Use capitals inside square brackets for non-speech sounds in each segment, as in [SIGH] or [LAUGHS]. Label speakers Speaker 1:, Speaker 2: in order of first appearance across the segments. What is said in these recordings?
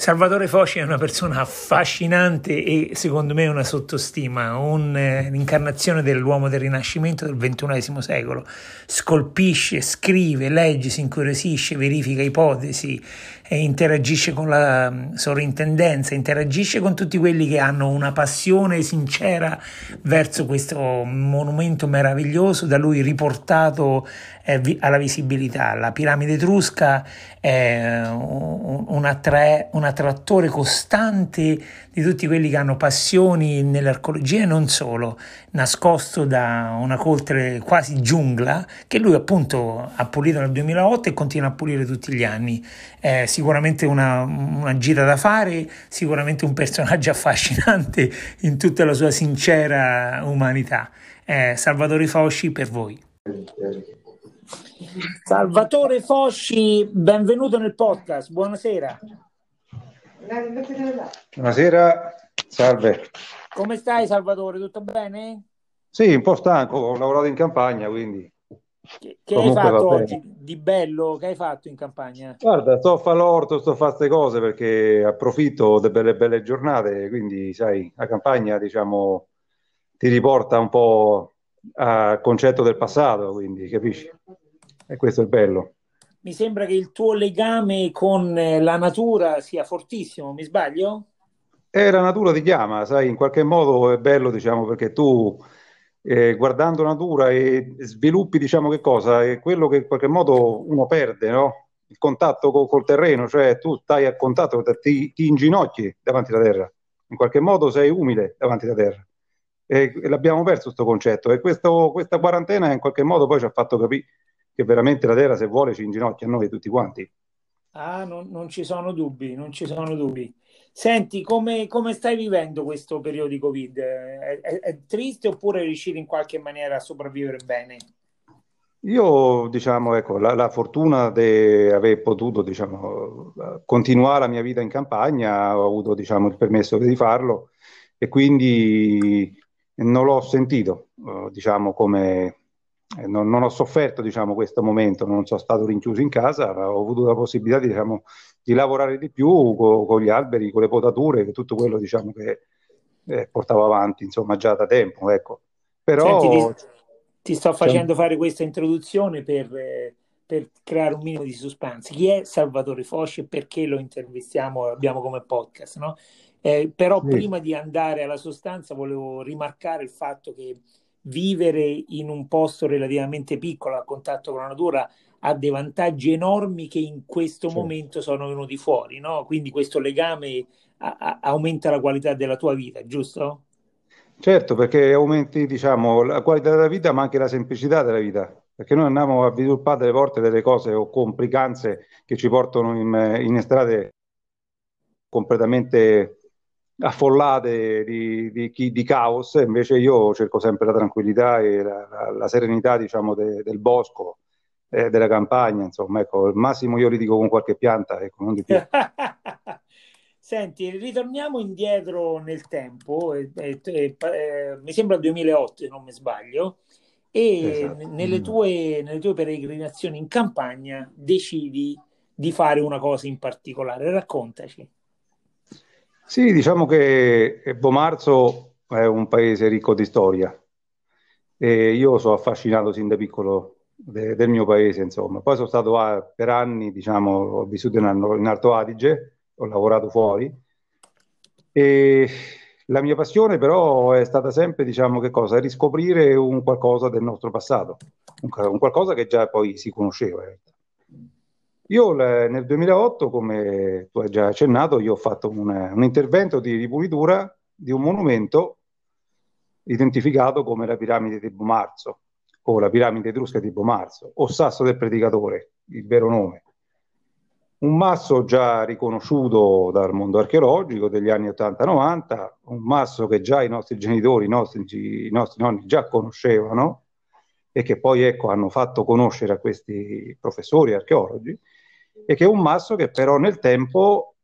Speaker 1: Salvatore Foci è una persona affascinante e secondo me una sottostima, un'incarnazione dell'uomo del Rinascimento del XXI secolo. Scolpisce, scrive, legge, si incuriosisce, verifica ipotesi, interagisce con la mm, sovrintendenza, interagisce con tutti quelli che hanno una passione sincera verso questo monumento meraviglioso da lui riportato eh, alla visibilità. La piramide etrusca è un, un, attra- un attrattore costante di tutti quelli che hanno passioni nell'archeologia e non solo, nascosto da una coltre quasi giungla che lui appunto ha pulito nel 2008 e continua a pulire tutti gli anni. È sicuramente una, una gita da fare, sicuramente un personaggio [LAUGHS] affascinante in tutta la sua sincera umanità. Eh, Salvatore Fosci per voi. Salvatore Fosci, benvenuto nel podcast, buonasera.
Speaker 2: Buonasera, salve.
Speaker 1: Come stai Salvatore, tutto bene?
Speaker 2: Sì, un po' stanco, ho lavorato in campagna, quindi...
Speaker 1: Che, che hai fatto oggi di bello? Che hai fatto in campagna?
Speaker 2: Guarda, sto a fare l'orto, sto a fare queste cose perché approfitto delle belle, belle giornate, quindi sai, la campagna diciamo ti riporta un po' al concetto del passato, quindi capisci? E questo è il bello.
Speaker 1: Mi sembra che il tuo legame con eh, la natura sia fortissimo, mi sbaglio?
Speaker 2: Eh, la natura ti chiama, sai, in qualche modo è bello, diciamo, perché tu eh, guardando natura e sviluppi, diciamo, che cosa? È quello che in qualche modo uno perde, no? Il contatto co- col terreno, cioè tu stai a contatto, ti, ti inginocchi davanti alla terra, in qualche modo sei umile davanti alla terra. E, e l'abbiamo perso questo concetto e questo, questa quarantena in qualche modo poi ci ha fatto capire che veramente la terra, se vuole, ci inginocchia a noi tutti quanti.
Speaker 1: Ah, non, non ci sono dubbi, non ci sono dubbi. Senti, come, come stai vivendo questo periodo di Covid? È, è, è triste oppure riuscire in qualche maniera a sopravvivere bene?
Speaker 2: Io, diciamo, ecco, la, la fortuna di aver potuto, diciamo, continuare la mia vita in campagna, ho avuto, diciamo, il permesso di farlo e quindi non l'ho sentito, diciamo, come, eh, non, non, ho sofferto diciamo, questo momento, non sono stato rinchiuso in casa, ho avuto la possibilità diciamo, di lavorare di più con, con, gli alberi, con le potature, tutto quello diciamo, che eh, portavo avanti insomma, già da tempo. Ecco. Però,
Speaker 1: Senti, ti, ti, sto facendo fare questa introduzione per, eh, per, creare un minimo di suspense. Chi è Salvatore Fosci e perché lo intervistiamo, abbiamo come podcast? No? Eh, però sì. prima di andare alla sostanza volevo rimarcare il fatto che vivere in un posto relativamente piccolo a contatto con la natura ha dei vantaggi enormi che in questo certo. momento sono venuti fuori, no? Quindi questo legame a, a, aumenta la qualità della tua vita, giusto?
Speaker 2: Certo, perché aumenti, diciamo, la qualità della vita, ma anche la semplicità della vita. Perché noi andiamo a sviluppare delle volte delle cose o complicanze che ci portano in, in strade completamente affollate di, di, di, caos, invece io cerco sempre la tranquillità e la, la, la serenità diciamo, de, del bosco, eh, della campagna, insomma, ecco, al massimo io li dico con qualche pianta, ecco, non di più. [LAUGHS]
Speaker 1: Senti, ritorniamo indietro nel tempo, eh, eh, mi sembra il 2008 se non mi sbaglio, e esatto. nelle, tue, nelle tue peregrinazioni in campagna decidi di fare una cosa in particolare, raccontaci.
Speaker 2: Sì, diciamo che Bomarzo è un paese ricco di storia e io sono affascinato sin da piccolo de, del mio paese, insomma. Poi sono stato a, per anni, diciamo, ho vissuto in, in Alto Adige, ho lavorato fuori e la mia passione però è stata sempre, diciamo, che cosa? Riscoprire un qualcosa del nostro passato, un, un qualcosa che già poi si conosceva. Eh. Io nel 2008, come tu hai già accennato, io ho fatto un, un intervento di ripulitura di un monumento identificato come la piramide di Bomarzo, o la piramide etrusca di Bomarzo, o Sasso del Predicatore, il vero nome. un masso già riconosciuto dal mondo archeologico degli anni 80-90, un masso che già i nostri genitori, i nostri, i nostri nonni già conoscevano e che poi ecco, hanno fatto conoscere a questi professori archeologi, e che è un masso che però nel tempo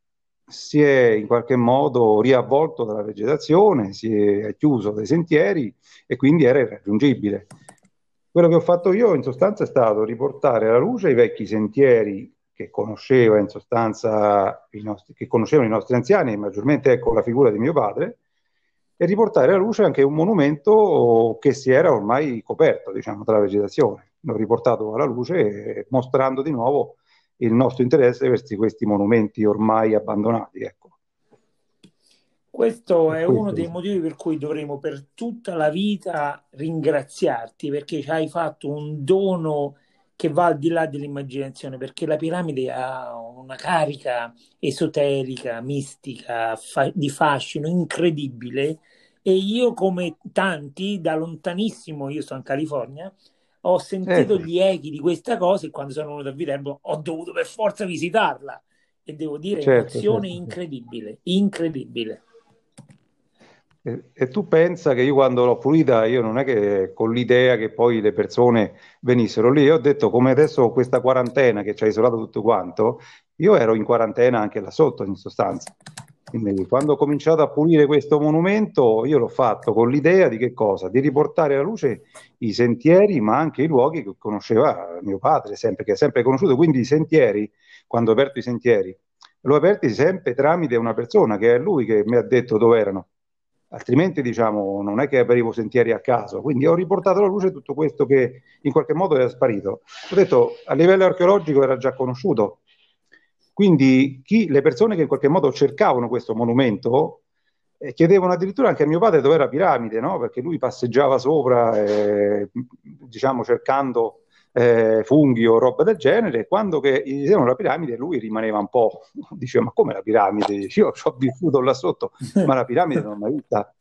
Speaker 2: si è in qualche modo riavvolto dalla vegetazione, si è chiuso dai sentieri e quindi era irraggiungibile. Quello che ho fatto io in sostanza è stato riportare alla luce i vecchi sentieri che conosceva in sostanza i nostri, che conoscevano i nostri anziani, maggiormente ecco la figura di mio padre, e riportare alla luce anche un monumento che si era ormai coperto, diciamo, dalla vegetazione. L'ho riportato alla luce mostrando di nuovo il nostro interesse verso questi monumenti ormai abbandonati. Ecco.
Speaker 1: Questo è uno dei motivi per cui dovremo per tutta la vita ringraziarti perché ci hai fatto un dono che va al di là dell'immaginazione, perché la piramide ha una carica esoterica, mistica, fa- di fascino incredibile e io come tanti da lontanissimo, io sono in California, ho sentito eh. gli echi di questa cosa e quando sono venuto a Viterbo ho dovuto per forza visitarla e devo dire certo, un'azione certo. incredibile, incredibile.
Speaker 2: E, e, tu pensa che io quando l'ho pulita, io non è che con l'idea che poi le persone venissero lì, ho detto come adesso questa quarantena che ci ha isolato tutto quanto, io ero in quarantena anche là sotto in sostanza. Quindi quando ho cominciato a pulire questo monumento, io l'ho fatto con l'idea di che cosa? Di riportare alla luce i sentieri, ma anche i luoghi che conosceva mio padre, sempre, che ha sempre conosciuto. Quindi i sentieri, quando ho aperto i sentieri, l'ho aperti sempre tramite una persona che è lui che mi ha detto dove erano. Altrimenti, diciamo, non è che aprivo sentieri a caso. Quindi ho riportato alla luce tutto questo che in qualche modo era sparito. Ho detto, a livello archeologico era già conosciuto, quindi chi, le persone che in qualche modo cercavano questo monumento eh, chiedevano addirittura anche a mio padre dove era la piramide, no? perché lui passeggiava sopra, eh, diciamo, cercando eh, funghi o roba del genere, e quando gli dicevano la piramide lui rimaneva un po', [LAUGHS] diceva ma come la piramide? Io ho vissuto là sotto, ma la piramide non l'ho mai vista.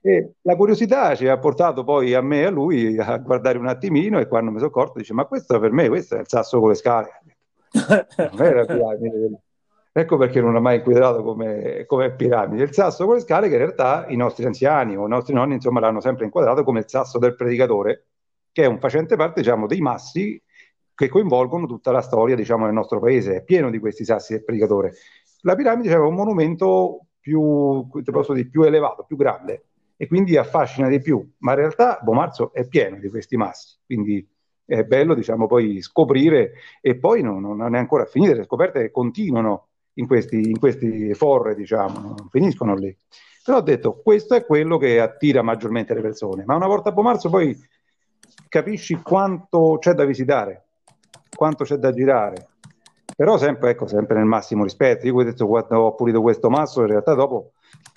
Speaker 2: E la curiosità ci ha portato poi a me e a lui a guardare un attimino e quando mi sono accorto dice ma questo per me, questo è il sasso con le scale non era piramide. Ecco perché non ha mai inquadrato come, come, piramide. Il sasso con le scale che in realtà i nostri anziani o i nostri nonni insomma l'hanno sempre inquadrato come il sasso del predicatore, che è un facente parte diciamo, dei massi che coinvolgono tutta la storia diciamo, del nostro paese, è pieno di questi sassi del predicatore. La piramide è un monumento più, dire, più elevato, più grande e quindi affascina di più, ma in realtà Bomarzo è pieno di questi massi, quindi è bello diciamo, poi scoprire e poi non, non è ancora finita, le scoperte continuano in questi, in questi forre, diciamo, non finiscono lì. Però ho detto, questo è quello che attira maggiormente le persone, ma una volta a Pomarzo poi capisci quanto c'è da visitare, quanto c'è da girare, però sempre, ecco, sempre nel massimo rispetto. Io ho detto, quando ho pulito questo masso, in realtà dopo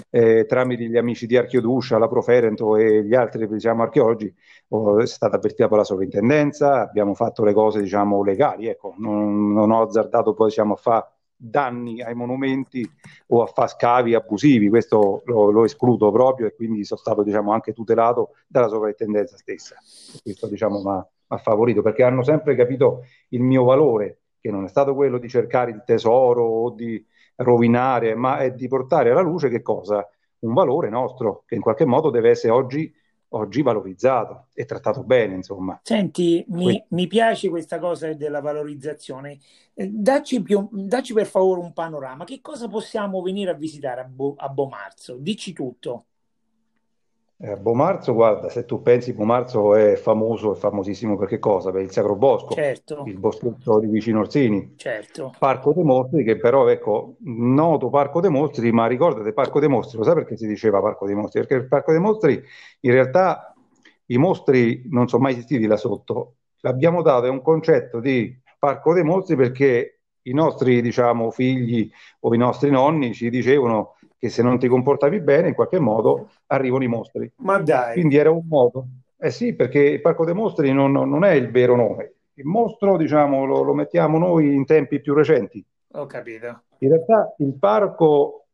Speaker 2: eh, tramite gli amici di Archioduscia, la Proferento e gli altri diciamo, archeologi, oh, è stata avvertita poi la sovrintendenza, abbiamo fatto le cose diciamo, legali, ecco, non, non ho azzardato poi diciamo, a fare danni ai monumenti o a fare scavi abusivi, questo lo, lo, escludo proprio e quindi sono stato diciamo, anche tutelato dalla sovrintendenza stessa. Questo diciamo, mi ha favorito perché hanno sempre capito il mio valore, che non è stato quello di cercare il tesoro o di rovinare, ma è di portare alla luce che cosa? Un valore nostro che in qualche modo deve essere oggi, oggi valorizzato e trattato bene, insomma.
Speaker 1: Senti, mi, mi piace questa cosa della valorizzazione. Eh, dacci, più, dacci, per favore un panorama. Che cosa possiamo venire a visitare a, Bo, a Bomarzo? Dici tutto.
Speaker 2: Eh, Bomarzo, guarda, se tu pensi Bomarzo è famoso, è famosissimo per che cosa? Per il Sacro Bosco,
Speaker 1: certo.
Speaker 2: il boschetto di vicino Orsini,
Speaker 1: certo.
Speaker 2: Parco dei Mostri, che però, ecco, noto Parco dei Mostri, ma ricordate Parco dei Mostri, lo sai perché si diceva Parco dei Mostri? Perché il Parco dei Mostri, in realtà, i mostri non sono mai esistiti là sotto, l'abbiamo dato, è un concetto di Parco dei Mostri perché i nostri, diciamo, figli o i nostri nonni ci dicevano che se non ti comportavi bene, in qualche modo arrivano i mostri.
Speaker 1: Ma dai.
Speaker 2: Quindi era un modo. Eh sì, perché il parco dei mostri non, non è il vero nome. Il mostro, diciamo, lo, lo, mettiamo noi in tempi più recenti.
Speaker 1: Ho capito.
Speaker 2: In realtà il parco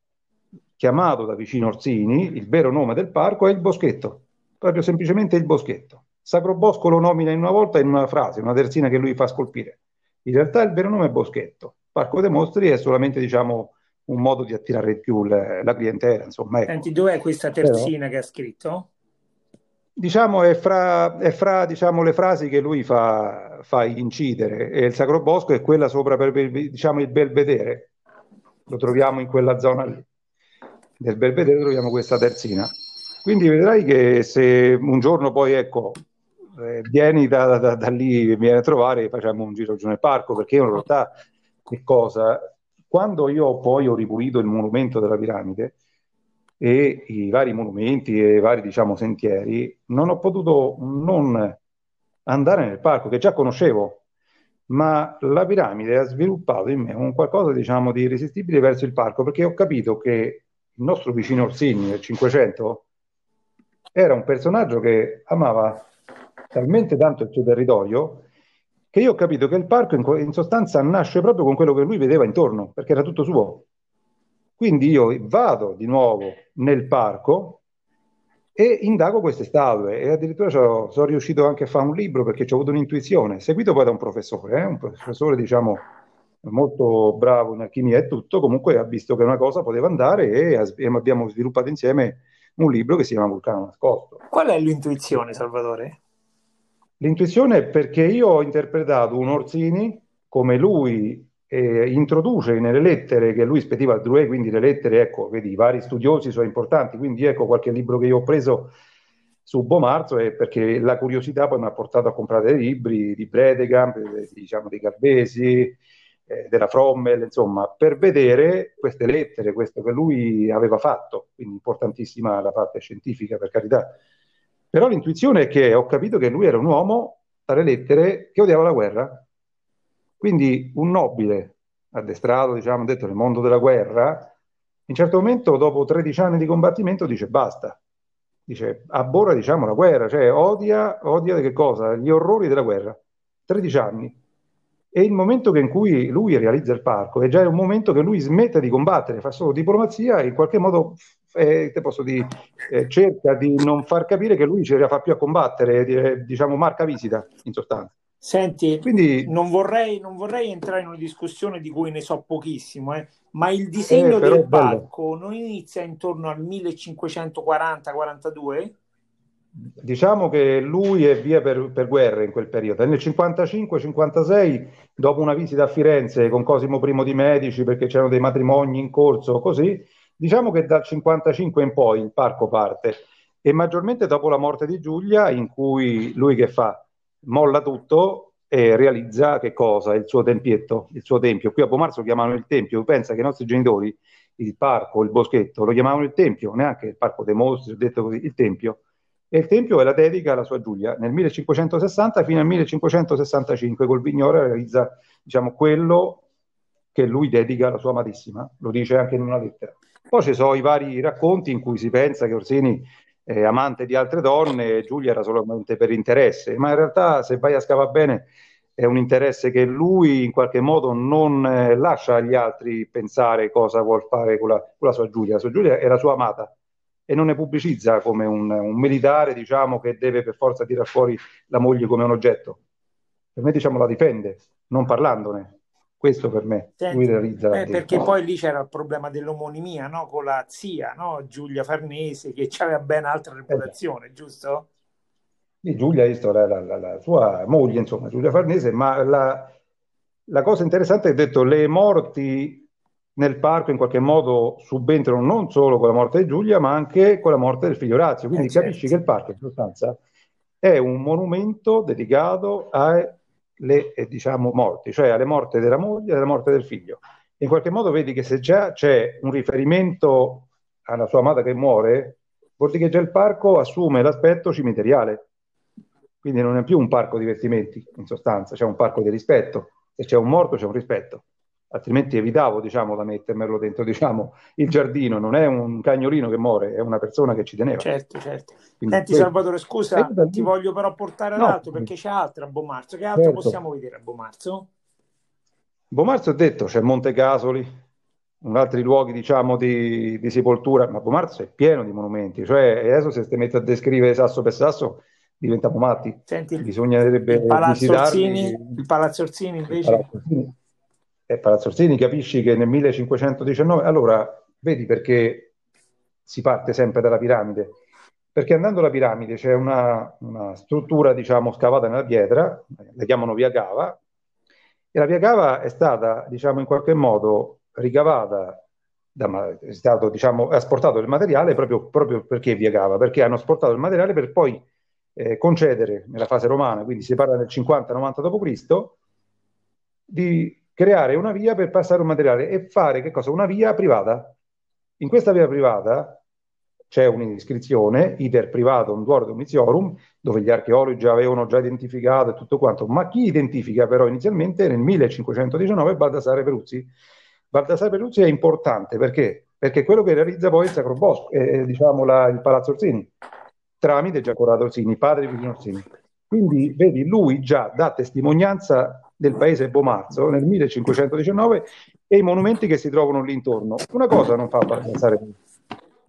Speaker 2: chiamato da vicino Orsini, il vero nome del parco è il boschetto, proprio semplicemente il boschetto. Sacro Bosco lo nomina in una volta in una frase, una terzina che lui fa scolpire. In realtà il vero nome è boschetto. Parco dei Mostri è solamente, diciamo, un modo di attirare più le, la clientela, insomma.
Speaker 1: Ecco. Senti, dov'è questa terzina Però, che ha scritto?
Speaker 2: Diciamo, è fra, è fra diciamo, le frasi che lui fa, fa, incidere, e il Sacro Bosco è quella sopra, per, diciamo, il Belvedere, lo troviamo in quella zona lì. Nel Belvedere troviamo questa terzina. Quindi vedrai che se un giorno poi, ecco, eh, vieni da, da, da lì, vieni a trovare facciamo un giro giù nel parco, perché in realtà che cosa? Quando io poi ho ripulito il monumento della piramide e i vari monumenti e i vari, diciamo, sentieri, non ho potuto non andare nel parco, che già conoscevo, ma la piramide ha sviluppato in me un qualcosa, diciamo, di irresistibile verso il parco, perché ho capito che il nostro vicino Orsini del 500 era un personaggio che amava talmente tanto il suo territorio che io ho capito che il parco in, in, sostanza nasce proprio con quello che lui vedeva intorno, perché era tutto suo. Quindi io vado di nuovo nel parco e indago queste statue e addirittura sono riuscito anche a fare un libro perché ho avuto un'intuizione, seguito poi da un professore, eh? un professore diciamo molto bravo in alchimia e tutto, comunque ha visto che una cosa poteva andare e, e abbiamo sviluppato insieme un libro che si chiama Vulcano Nascosto.
Speaker 1: Qual è l'intuizione, Salvatore?
Speaker 2: L'intuizione è perché io ho interpretato un Orsini come lui eh, introduce nelle lettere che lui spediva al Drouet, quindi le lettere, ecco, vedi, i vari studiosi sono importanti, quindi ecco qualche libro che io ho preso su Bomarzo è perché la curiosità poi mi ha portato a comprare dei libri di Bredegam, diciamo dei Garbesi, eh, della Frommel, insomma, per vedere queste lettere, questo che lui aveva fatto, quindi importantissima la parte scientifica per carità, però l'intuizione è che ho capito che lui era un uomo, dalle lettere, che odiava la guerra. Quindi un nobile, addestrato, diciamo, detto nel mondo della guerra, in certo momento, dopo 13 anni di combattimento, dice basta. Dice, abbora, diciamo, la guerra, cioè odia, odia che cosa? Gli orrori della guerra. 13 anni. E il momento in cui lui realizza il parco è già un momento che lui smette di combattere, fa solo diplomazia e in qualche modo eh, te posso dire, eh, cerca di non far capire che lui ci fa più a combattere, eh, diciamo marca visita in sostanza.
Speaker 1: Senti, Quindi, non, vorrei, non, vorrei, entrare in una discussione di cui ne so pochissimo, eh, ma il disegno eh, del parco non inizia intorno al 1540-42?
Speaker 2: Diciamo che lui è via per, per guerra in quel periodo. Nel 55-56, dopo una visita a Firenze con Cosimo I di Medici, perché c'erano dei matrimoni in corso, così, Diciamo che dal 55 in poi il parco parte e maggiormente dopo la morte di Giulia, in cui lui che fa? Molla tutto e realizza che cosa? Il suo tempietto, il suo tempio. Qui a Pomarzo lo chiamavano il tempio. Pensa che i nostri genitori, il parco, il boschetto, lo chiamavano il tempio, neanche il parco dei mostri, detto così, il tempio. E il tempio è la dedica alla sua Giulia. Nel 1560 fino al 1565 col Vignore realizza diciamo, quello che lui dedica alla sua amatissima, lo dice anche in una lettera. Poi ci sono i vari racconti in cui si pensa che Orsini è amante di altre donne Giulia era solamente per interesse, ma in realtà se vai a scavare bene è un interesse che lui in qualche modo non eh, lascia agli altri pensare cosa vuol fare con la, con la, sua Giulia. La sua Giulia è la sua amata e non ne pubblicizza come un, un militare diciamo, che deve per forza tirare fuori la moglie come un oggetto. Per me diciamo, la difende, non parlandone. Questo per me,
Speaker 1: Senti, lui realizza eh, perché poi lì c'era il problema dell'omonimia no? con la zia no? Giulia Farnese che aveva ben altra reputazione, eh. giusto?
Speaker 2: Sì, Giulia è la, la, la, la, sua moglie, insomma, Giulia Farnese, ma la, cosa interessante è che detto le morti nel parco in qualche modo subentrano non solo con la morte di Giulia, ma anche con la morte del figlio Orazio. Quindi eh, capisci certo. che il parco in sostanza è un monumento dedicato a le eh, diciamo, morti, cioè alle morte della moglie e alla morte del figlio. In qualche modo vedi che se già c'è un riferimento alla sua amata che muore, vuol dire che già il parco assume l'aspetto cimiteriale. Quindi non è più un parco divertimenti, in sostanza, c'è un parco di rispetto. Se c'è un morto c'è un rispetto altrimenti evitavo diciamo, da mettermelo dentro diciamo, il giardino, non è un cagnolino che muore, è una persona che ci teneva.
Speaker 1: Certo, certo. Quindi, Senti Salvatore, scusa, eh, ti voglio però portare ad no. altro perché c'è altro a Bomarzo, che altro certo. possiamo vedere a Bomarzo?
Speaker 2: Bomarzo ho detto, c'è Monte Casoli, altri luoghi diciamo di, di, sepoltura, ma Bomarzo è pieno di monumenti, cioè adesso se ti metti a descrivere sasso per sasso diventiamo matti.
Speaker 1: Senti, bisognerebbe il Palazzo Orsini, il Palazzo Orsini invece? Il Palazzo Orsini
Speaker 2: e Palazzo Orsini capisci che nel 1519, allora vedi perché si parte sempre dalla piramide, perché andando alla piramide c'è una, una struttura, diciamo, scavata nella pietra, la chiamano Via Cava, e la Via Cava è stata, diciamo, in qualche modo ricavata, da, è stato, diciamo, asportato il materiale proprio, proprio perché Via Cava, perché hanno asportato il materiale per poi eh, concedere nella fase romana, quindi si parla del 50-90 d.C., di creare una via per passare un materiale e fare che cosa? Una via privata. In questa via privata c'è un'iscrizione, iter privatum duor domiziorum, dove gli archeologi avevano già identificato e tutto quanto, ma chi identifica però inizialmente nel 1519 Baldassare Peruzzi. Baldassare Peruzzi è importante perché? Perché è quello che realizza poi il Sacro Bosco, eh, diciamo la, il Palazzo Orsini, tramite Giacorato Orsini, padre di Orsini. Quindi, vedi, lui già dà testimonianza del paese Bomarzo nel 1519 e i monumenti che si trovano lì intorno. Una cosa non fa pensare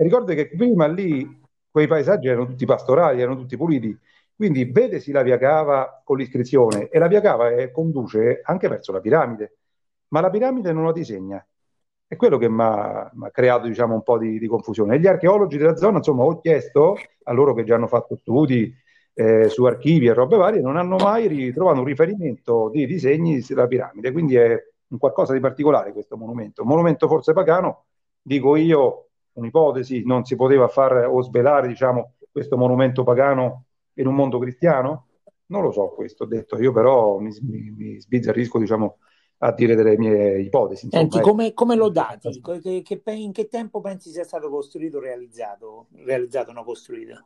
Speaker 2: e ricordo che prima lì quei paesaggi erano tutti pastorali, erano tutti puliti, quindi vedesi la via cava con l'iscrizione e la via cava è, conduce anche verso la piramide, ma la piramide non la disegna. È quello che mi ha creato diciamo, un po' di, di, confusione. E gli archeologi della zona, insomma, ho chiesto a loro che già hanno fatto studi eh, su archivi e robe varie, non hanno mai ritrovato un riferimento di disegni della piramide, quindi è un qualcosa di particolare questo monumento. Un monumento forse pagano, dico io, un'ipotesi, non si poteva far o svelare diciamo, questo monumento pagano in un mondo cristiano? Non lo so questo, ho detto io però mi, mi, mi sbizzarrisco diciamo, a dire delle mie ipotesi.
Speaker 1: Insomma, Senti, come, come, lo dati? Che, che, in che tempo pensi sia stato costruito o realizzato? Realizzato o no costruito?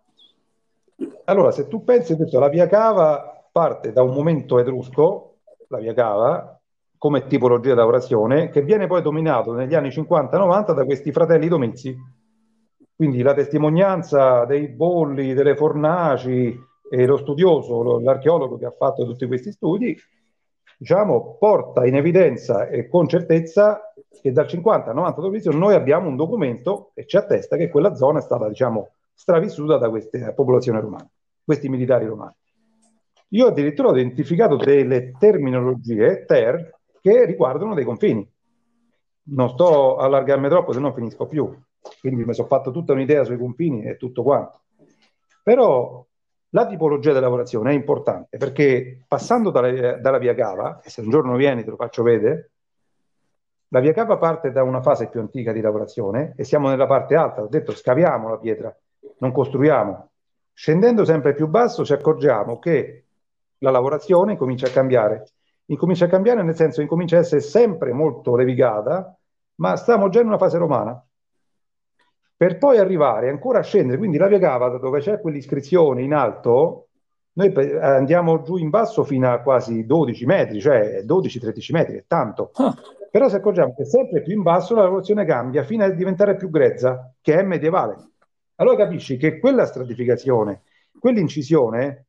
Speaker 2: Allora, se tu pensi, detto, la via cava parte da un momento etrusco, la via cava, come tipologia di lavorazione, che viene poi dominato negli anni 50-90 da questi fratelli domizi. Quindi la testimonianza dei bolli, delle fornaci e lo studioso, l'archeologo che ha fatto tutti questi studi, diciamo, porta in evidenza e con certezza che dal 50 al 90 d.C. noi abbiamo un documento che ci attesta che quella zona è stata, diciamo, stravissuta da queste popolazioni romane, questi militari romani. Io addirittura ho identificato delle terminologie, ter, che riguardano dei confini. Non sto a allargarmi troppo, se no finisco più. Quindi mi sono fatto tutta un'idea sui confini e tutto quanto. Però la tipologia di lavorazione è importante perché passando dalla, dalla via cava, e se un giorno vieni te lo faccio vedere, la via cava parte da una fase più antica di lavorazione e siamo nella parte alta. Ho detto scaviamo la pietra, non costruiamo. Scendendo sempre più basso ci accorgiamo che la lavorazione comincia a cambiare incomincia a cambiare, nel senso incomincia a essere sempre molto levigata, ma stiamo già in una fase romana. Per poi arrivare ancora a scendere, quindi la via Cava, dove c'è quell'iscrizione in alto, noi andiamo giù in basso fino a quasi 12 metri, cioè 12-13 metri, è tanto. Ah. Però si accorgiamo che sempre più in basso la lavorazione cambia fino a diventare più grezza, che è medievale. Allora capisci che quella stratificazione, quell'incisione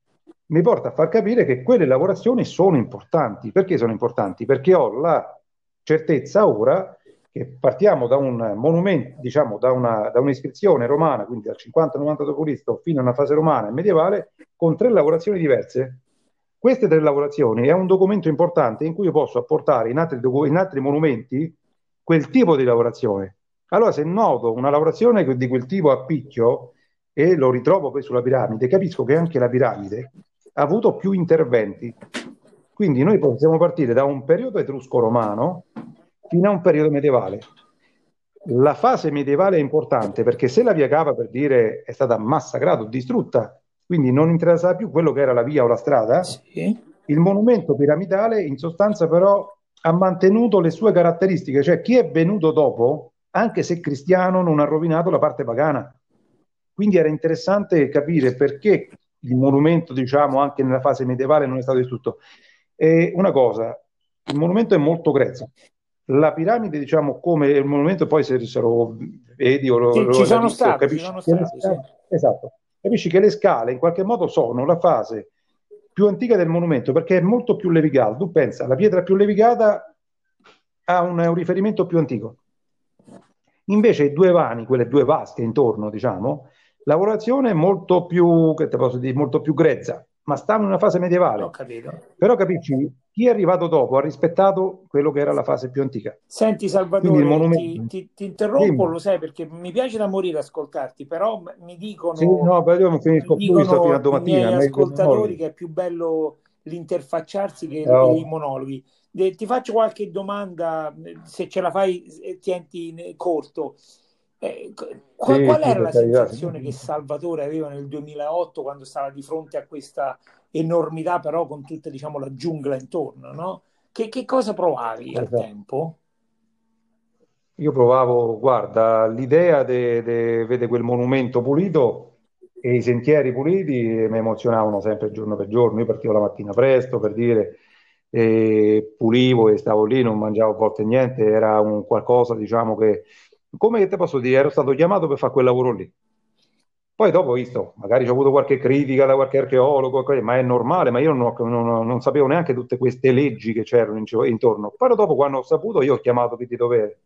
Speaker 2: mi porta a far capire che quelle lavorazioni sono importanti. Perché sono importanti? Perché ho la certezza ora che partiamo da un monumento, diciamo da, una, da un'iscrizione romana, quindi dal 50-90 d.C. fino a una fase romana e medievale, con tre lavorazioni diverse. Queste tre lavorazioni è un documento importante in cui io posso apportare in altri, in altri monumenti quel tipo di lavorazione. Allora, se noto una lavorazione di quel tipo a picchio e lo ritrovo poi sulla piramide, capisco che anche la piramide ha avuto più interventi. Quindi noi possiamo partire da un periodo etrusco-romano fino a un periodo medievale. La fase medievale è importante perché se la via cava, per dire, è stata massacrata o distrutta, quindi non interessava più quello che era la via o la strada, sì. il monumento piramidale in sostanza però ha mantenuto le sue caratteristiche, cioè chi è venuto dopo, anche se cristiano, non ha rovinato la parte pagana. Quindi era interessante capire perché il monumento, diciamo, anche nella fase medievale non è stato distrutto. E una cosa, il monumento è molto grezzo. La piramide, diciamo, come il monumento, poi se, se lo vedi o lo,
Speaker 1: sì,
Speaker 2: lo
Speaker 1: ci, sono visto, stati, capisci, ci sono stati,
Speaker 2: scale, sì. esatto, capisci che le scale in qualche modo sono la fase più antica del monumento perché è molto più levigata. Tu pensa, la pietra più levigata ha un, un riferimento più antico. Invece i due vani, quelle due vasche intorno, diciamo, lavorazione molto più, che te posso dire, molto più grezza, ma stavamo in una fase medievale.
Speaker 1: Ho capito.
Speaker 2: Però capisci, chi è arrivato dopo ha rispettato quello che era la fase più antica.
Speaker 1: Senti Salvatore, monumento... ti, ti, ti, interrompo, Dimmi. lo sai, perché mi piace da morire ascoltarti, però mi dicono,
Speaker 2: sì, no, però io non finisco
Speaker 1: più fino a domattina. I miei ascoltatori che è più bello l'interfacciarsi che oh. i monologhi. Ti faccio qualche domanda, se ce la fai, tienti corto. Eh, qual, sì, qual era la sensazione che Salvatore aveva nel 2008 quando stava di fronte a questa enormità, però con tutta diciamo, la giungla intorno? No? Che, che, cosa provavi esatto. al tempo?
Speaker 2: Io provavo, guarda, l'idea di vedere quel monumento pulito e i sentieri puliti mi emozionavano sempre giorno per giorno. Io partivo la mattina presto per dire e pulivo e stavo lì, non mangiavo a volte niente, era un qualcosa, diciamo, che come te posso dire, ero stato chiamato per fare quel lavoro lì. Poi dopo ho visto, magari ho avuto qualche critica da qualche archeologo, ma è normale, ma io non, non, non sapevo neanche tutte queste leggi che c'erano intorno. Poi dopo, quando ho saputo, io ho chiamato chi di dovere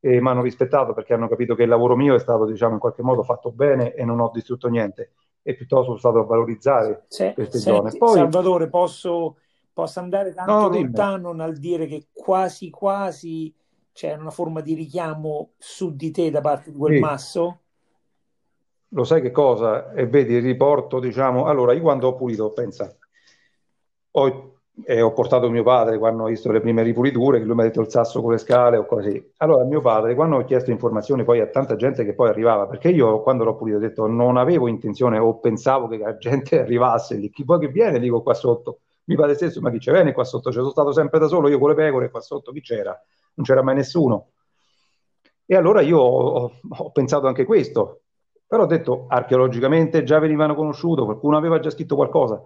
Speaker 2: e mi hanno rispettato perché hanno capito che il lavoro mio è stato, diciamo, in qualche modo fatto bene e non ho distrutto niente e piuttosto sono stato a valorizzare sì, queste senti, zone.
Speaker 1: Poi, Salvatore, posso, posso andare tanto no, lontano nel dire che quasi quasi c'è una forma di richiamo su di te da parte di quel sì. masso?
Speaker 2: Lo sai che cosa? E vedi riporto, diciamo, allora io quando ho pulito, pensa, ho, eh, ho portato mio padre quando ho visto le prime ripuliture, che lui mi ha detto il sasso con le scale o così. Allora mio padre, quando ho chiesto informazioni poi a tanta gente che poi arrivava, perché io quando l'ho pulito ho detto non avevo intenzione o pensavo che la gente [LAUGHS] arrivasse lì, chi poi che viene, dico qua sotto, mi pare stesso, ma chi c'è viene qua sotto? Cioè, sono stato sempre da solo, io con le pecore, qua sotto chi c'era? non c'era mai nessuno. E allora io ho, ho pensato anche questo, però ho detto archeologicamente già venivano conosciuti, qualcuno aveva già scritto qualcosa,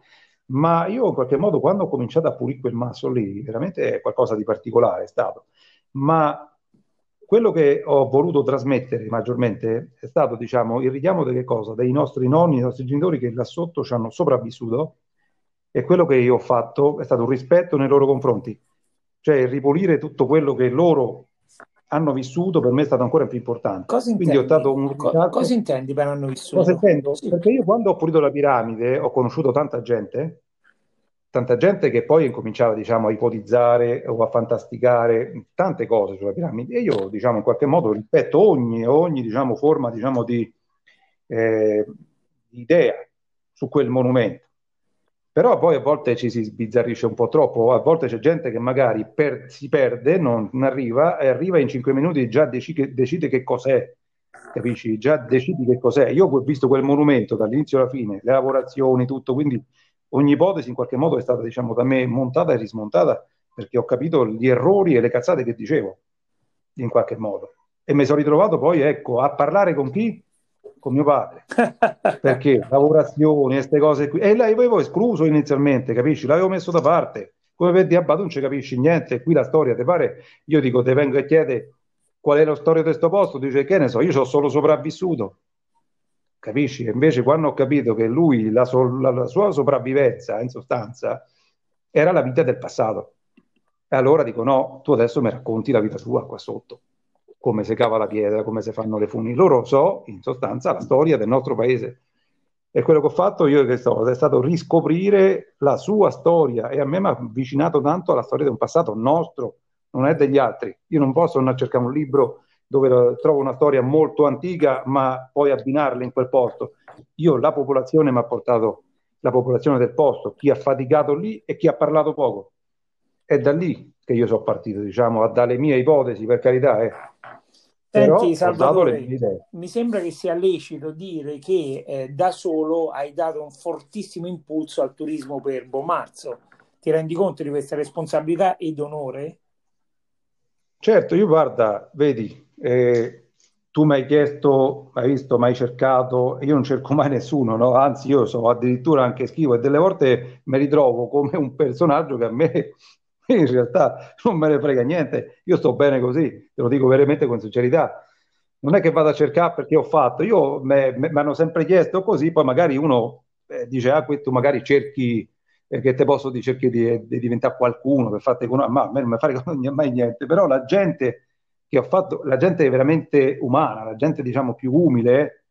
Speaker 2: ma io in qualche modo quando ho cominciato a pulire quel masso lì, veramente è qualcosa di particolare è stato, ma quello che ho voluto trasmettere maggiormente è stato, diciamo, il richiamo delle cose dei nostri nonni, dei nostri genitori che là sotto ci hanno sopravvissuto e quello che io ho fatto è stato un rispetto nei loro confronti cioè ripulire tutto quello che loro hanno vissuto per me è stato ancora più importante.
Speaker 1: Cosa intendi, ho dato un co- cosa intendi per hanno vissuto?
Speaker 2: Cosa intendo? Sì. Perché io quando ho pulito la piramide ho conosciuto tanta gente, tanta gente che poi incominciava diciamo, a ipotizzare o a fantasticare tante cose sulla piramide e io diciamo in qualche modo rispetto ogni, ogni diciamo, forma diciamo, di eh, idea su quel monumento però poi a volte ci si sbizzarrisce un po' troppo, a volte c'è gente che magari per, si perde, non, non, arriva e arriva in cinque minuti già decide, decide che cos'è, capisci? Già decidi che cos'è. Io ho visto quel monumento dall'inizio alla fine, le lavorazioni, tutto, quindi ogni ipotesi in qualche modo è stata diciamo da me montata e rismontata perché ho capito gli errori e le cazzate che dicevo in qualche modo. E mi sono ritrovato poi, ecco, a parlare con chi? Con mio padre. Perché [LAUGHS] lavorazioni e queste cose qui. E l'avevo escluso inizialmente capisci? L'avevo messo da parte. Come per dire a non ci capisci niente qui la storia ti pare? Io dico ti vengo e chiede qual è la storia di questo posto. Dice che ne so io ho solo sopravvissuto. Capisci? E invece quando ho capito che lui la, so, la, la sua sopravvivenza in sostanza era la vita del passato. E allora dico no tu adesso mi racconti la vita tua qua sotto come si cava la pietra, come si fanno le funi. Loro so, in sostanza, la storia del nostro paese. E quello che ho fatto io che so, è stato riscoprire la sua storia e a me mi ha avvicinato tanto alla storia di un passato nostro, non è degli altri. Io non posso andare a cercare un libro dove trovo una storia molto antica, ma poi abbinarla in quel posto. Io, la popolazione mi ha portato la popolazione del posto, chi ha faticato lì e chi ha parlato poco. È da lì che io sono partito, diciamo, dalle mie ipotesi, per carità, eh.
Speaker 1: Senti, Salvatore, mi sembra che sia lecito dire che eh, da solo hai dato un fortissimo impulso al turismo per Bomarzo. Ti rendi conto di questa responsabilità ed onore?
Speaker 2: Certo, io guarda, vedi, eh, tu mi hai chiesto, hai visto, mi hai cercato, io non cerco mai nessuno, no? anzi io so addirittura anche schivo e delle volte mi ritrovo come un personaggio che a me [LAUGHS] in realtà non me ne frega niente, io sto bene così, te lo dico veramente con sincerità. Non è che vado a cercare perché ho fatto, io mi hanno sempre chiesto così, poi magari uno eh, dice, ah, tu magari cerchi, eh, che te posso dire, cerchi di, di, diventare qualcuno per farti conoscere, ma a me non mi fare [LAUGHS] mai niente, però la gente che ho fatto, la gente veramente umana, la gente diciamo più umile,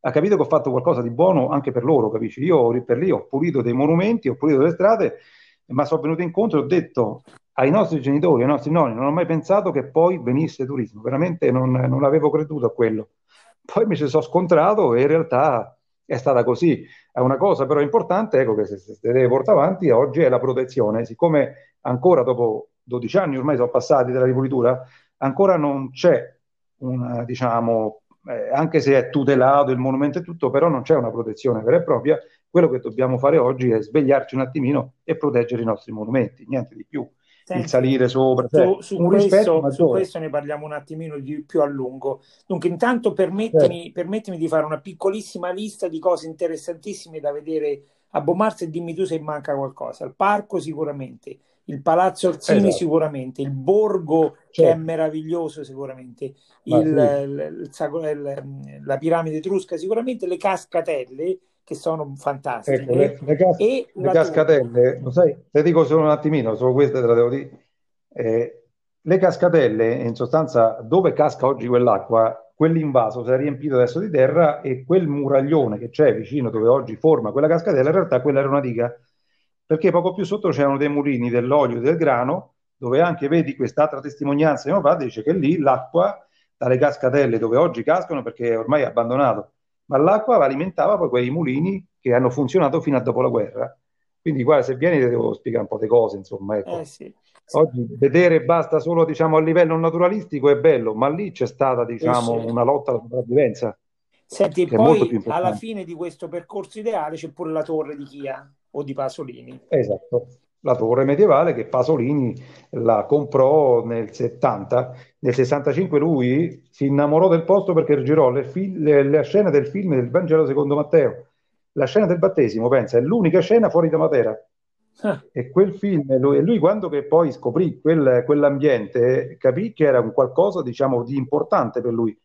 Speaker 2: ha capito che ho fatto qualcosa di buono anche per loro, capisci? Io per lì ho pulito dei monumenti, ho pulito delle strade, ma sono venuto incontro e ho detto ai nostri genitori, ai nostri nonni, non ho mai pensato che poi venisse turismo, veramente non, non avevo creduto a quello. Poi mi ci sono scontrato e in realtà è stata così. È una cosa però importante, ecco, che se, si deve portare avanti oggi è la protezione. Siccome ancora dopo 12 anni ormai sono passati dalla ripulitura, ancora non c'è una, diciamo, eh, anche se è tutelato il monumento e tutto, però non c'è una protezione vera e propria. Quello che dobbiamo fare oggi è svegliarci un attimino e proteggere i nostri monumenti, niente di più. Senti, il salire sopra,
Speaker 1: cioè, su, su, questo, su, questo, ne parliamo un attimino di più a lungo. Dunque, intanto permettimi, certo. permettimi di fare una piccolissima lista di cose interessantissime da vedere a Bomarzo e dimmi tu se manca qualcosa. Il parco sicuramente, il Palazzo Orsini esatto. sicuramente, il borgo certo. che è certo. meraviglioso sicuramente, il, il, il, la piramide etrusca sicuramente, le cascatelle che sono fantastiche.
Speaker 2: Ecco, le, le, cas- le cascatelle, lo sai, te dico solo un attimino, solo queste te la devo dire. Eh, le cascatelle, in sostanza, dove casca oggi quell'acqua, quell'invaso si è riempito adesso di terra e quel muraglione che c'è vicino dove oggi forma quella cascatella, in realtà quella era una diga perché poco più sotto c'erano dei mulini dell'olio e del grano, dove anche vedi quest'altra testimonianza di mio padre, dice che lì l'acqua dalle cascatelle dove oggi cascano perché è ormai abbandonato, ma l'acqua alimentava poi quei mulini che hanno funzionato fino a dopo la guerra. Quindi guarda, se vieni ti devo spiegare un po' di cose, insomma. Ecco. Eh, sì. Oggi vedere basta solo diciamo, a livello naturalistico è bello, ma lì c'è stata diciamo, eh sì. una lotta alla sopravvivenza.
Speaker 1: Senti, e poi alla fine di questo percorso ideale c'è pure la torre di Chia o di Pasolini.
Speaker 2: Esatto, la torre medievale che Pasolini la comprò nel 70. Nel 65 lui si innamorò del posto perché girò le, fi- le, le scene del film del Vangelo secondo Matteo. La scena del battesimo, pensa, è l'unica scena fuori da Matera. Ah. E quel film, lui, lui quando che poi scoprì quel, quell'ambiente, capì che era un qualcosa, diciamo, di importante per lui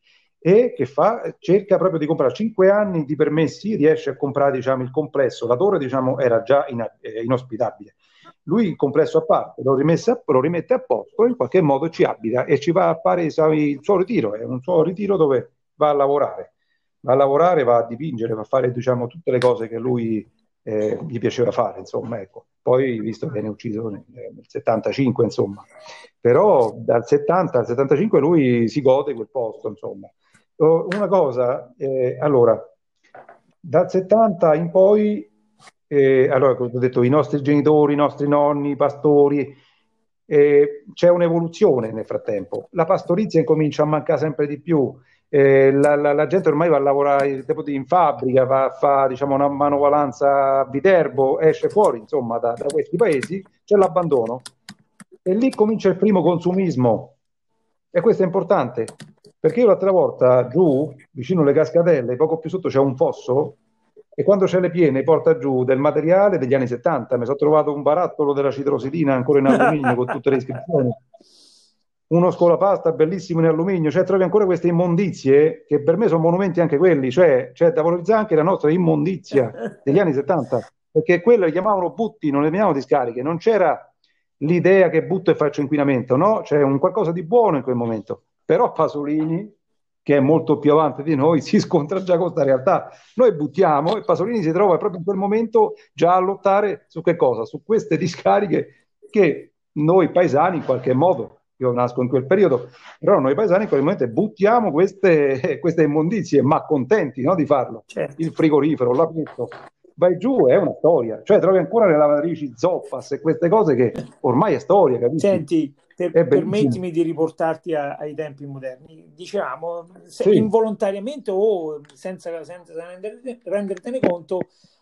Speaker 2: e che fa? Cerca proprio di comprare 5 anni di permessi, riesce a comprare diciamo, il complesso, la torre diciamo, era già in, eh, inospitabile. Lui il complesso a parte lo, a, lo, rimette a posto, in qualche modo ci abita e ci va a fare il suo ritiro, è un suo ritiro dove va a lavorare, va a lavorare, va a dipingere, va a fare diciamo, tutte le cose che lui eh, gli piaceva fare, insomma, ecco. Poi, visto che viene ucciso nel, nel 75, insomma. Però dal 70 al 75 lui si gode quel posto, insomma una cosa, eh, allora, dal 70 in poi, eh, allora, come ho detto, i nostri genitori, i nostri nonni, i pastori, eh, c'è un'evoluzione nel frattempo. La pastorizia incomincia a mancare sempre di più. Eh, la, la, la, gente ormai va a lavorare in fabbrica, va a fare diciamo, una manovalanza a Viterbo, esce fuori insomma da, da questi paesi, c'è l'abbandono. E lì comincia il primo consumismo. E questo è importante perché io l'altra volta giù, vicino alle cascatelle, poco più sotto c'è un fosso e quando c'è le piene porta giù del materiale degli anni 70. Mi sono trovato un barattolo della citrosidina ancora in alluminio con tutte le iscrizioni. Uno scolapasta bellissimo in alluminio, cioè trovi ancora queste immondizie che per me sono monumenti anche quelli, cioè c'è da valorizzare anche la nostra immondizia degli anni 70, perché quelle le chiamavano butti, non le chiamavano discariche, non c'era l'idea che butto e faccio inquinamento, no? C'è un qualcosa di buono in quel momento. Però Pasolini, che è molto più avanti di noi, [LAUGHS] si scontra già con questa realtà. Noi buttiamo e Pasolini si trova proprio in quel momento già a lottare su che cosa? Su queste discariche che noi paesani in qualche modo, io nasco in quel periodo, però noi paesani in quel momento buttiamo queste, [LAUGHS] queste immondizie, ma contenti no, di farlo. Certo. Il frigorifero, l'appunto, vai giù, è una storia. Cioè trovi ancora le lavatrici zoppas e queste cose che ormai è storia, capisci?
Speaker 1: Senti, per, permettimi di riportarti a, ai tempi moderni. Diciamo, sì. involontariamente o senza, senza rendertene conto,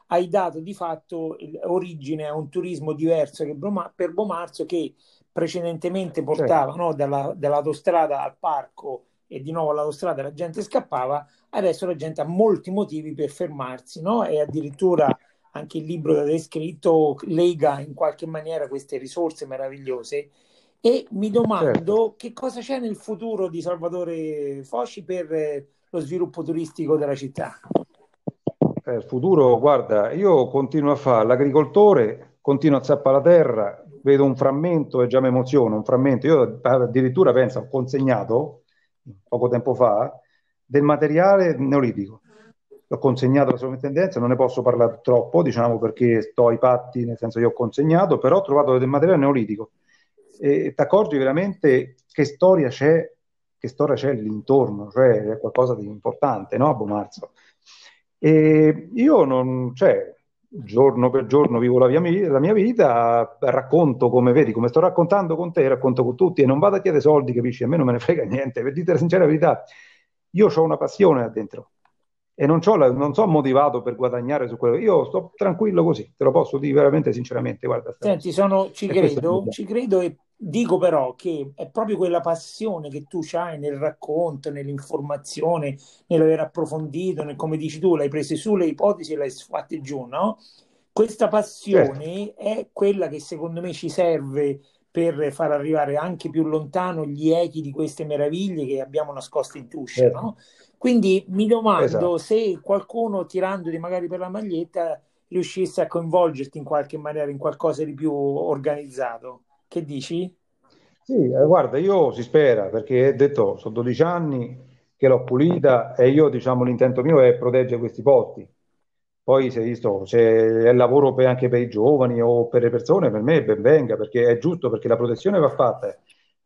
Speaker 1: hai dato di fatto origine a un turismo diverso che per Bomarzo che precedentemente portava certo. no, dalla, dall'autostrada al parco e di nuovo all'autostrada la gente scappava, adesso la gente ha molti motivi per fermarsi no? e addirittura anche il libro da descritto lega in qualche maniera queste risorse meravigliose e mi domando certo. che cosa c'è nel futuro di Salvatore Fosci per eh, lo sviluppo turistico della città.
Speaker 2: Eh, il futuro, guarda, io continuo a fare l'agricoltore, continuo a zappare la terra, vedo un frammento e già mi emoziono, un frammento. Io addirittura penso, ho consegnato poco tempo fa del materiale neolitico. l'ho consegnato alla sovrintendenza, non ne posso parlare troppo, diciamo, perché sto ai patti, nel senso che ho consegnato, però ho trovato del materiale neolitico. E ti accorgi veramente che storia c'è, che storia c'è l'intorno, cioè è qualcosa di importante, no, a Bomarzo. E io non, cioè, giorno per giorno vivo la mia, la mia, vita, racconto come vedi, come sto raccontando con te, racconto con tutti e non vado a chiedere soldi, capisci? A me non me ne frega niente, per dire la sincera verità, io ho una passione dentro e non, la, non sono motivato per guadagnare su quello. Io sto tranquillo così, te lo posso dire veramente sinceramente. Guarda,
Speaker 1: Senti, sono, ci, credo, ci credo e dico però che è proprio quella passione che tu hai nel racconto, nell'informazione, nell'aver approfondito, nel, come dici tu, l'hai prese su le ipotesi e l'hai fatte giù, no? Questa passione certo. è quella che secondo me ci serve per far arrivare anche più lontano gli echi di queste meraviglie che abbiamo nascoste in tuscia, certo. no? Quindi mi domando esatto. se qualcuno tirandoti magari per la maglietta riuscisse a coinvolgerti in qualche maniera in qualcosa di più organizzato. Che dici?
Speaker 2: Sì, eh, guarda, io si spera perché detto, sono 12 anni che l'ho pulita e io diciamo l'intento mio è proteggere questi posti. Poi se, visto, se è lavoro per, anche per i giovani o per le persone, per me ben venga perché è giusto perché la protezione va fatta.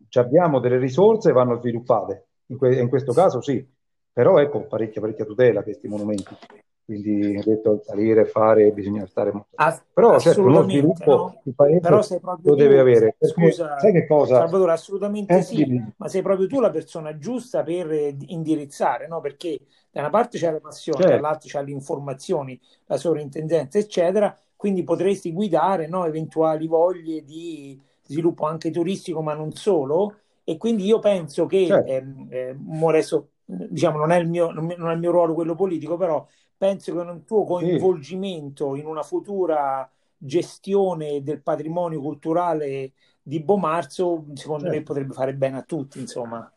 Speaker 2: Ci abbiamo delle risorse e vanno sviluppate. In, que- in questo caso sì, però ecco parecchia, parecchia tutela questi monumenti. Quindi ho detto salire, fare, bisogna stare molto.
Speaker 1: Ah, però certo, uno sviluppo no? il paese però sei
Speaker 2: lo deve avere.
Speaker 1: Scusa, sai che cosa? Salvatore, assolutamente eh, sì, dimmi. ma sei proprio tu la persona giusta per indirizzare, no? Perché da una parte c'è la passione, certo. dall'altra c'è le informazioni, la sovrintendenza, eccetera, quindi potresti guidare no, eventuali voglie di sviluppo anche turistico, ma non solo. E quindi io penso che, certo. eh, eh, adesso diciamo, non è, il mio, non è il mio ruolo quello politico, però penso che un tuo coinvolgimento in una futura gestione del patrimonio culturale di Bomarzo, secondo certo. me potrebbe fare bene a tutti, insomma.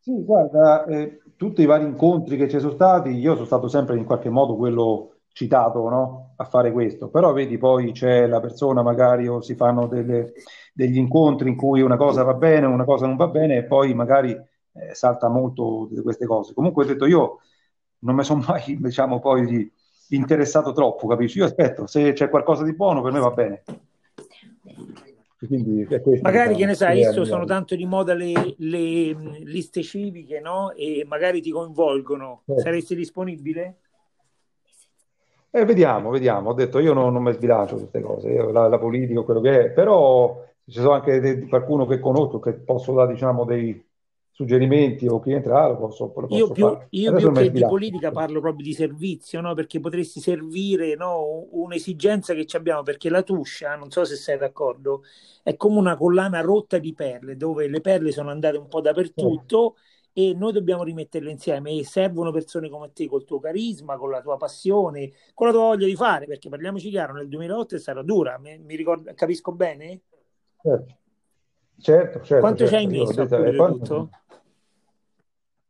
Speaker 2: Sì, guarda, eh, tutti i vari incontri che ci sono stati, io sono stato sempre in qualche modo quello citato no? a fare questo, però vedi poi c'è la persona magari o si fanno delle, degli incontri in cui una cosa va bene, una cosa non va bene e poi magari eh, salta molto di queste cose. Comunque ho detto io non mi sono [LAUGHS] mai, diciamo, poi interessato troppo, capisci? Io aspetto, se c'è qualcosa di buono per me va bene.
Speaker 1: Quindi, magari diciamo, che ne sai, adesso sono tanto di moda le, le, liste civiche, no? E magari ti coinvolgono. Eh. Saresti disponibile?
Speaker 2: Eh, vediamo, vediamo. Ho detto io non, non mi sbilancio su queste cose, io, la, la politica, quello che è, però ci sono anche de, qualcuno che conosco che posso dare, diciamo, dei, suggerimenti o chi entra lo posso, lo posso
Speaker 1: io più, io più che di politica parlo proprio di servizio no? perché potresti servire no? un'esigenza che abbiamo perché la tuscia non so se sei d'accordo è come una collana rotta di perle dove le perle sono andate un po' dappertutto sì. e noi dobbiamo rimetterle insieme e servono persone come te col tuo carisma con la tua passione con la tua voglia di fare perché parliamoci chiaro nel 2008 è stata dura mi, mi ricordo, capisco bene?
Speaker 2: certo Certo, certo.
Speaker 1: Quanto
Speaker 2: certo.
Speaker 1: ci hai messo a pulire tutto?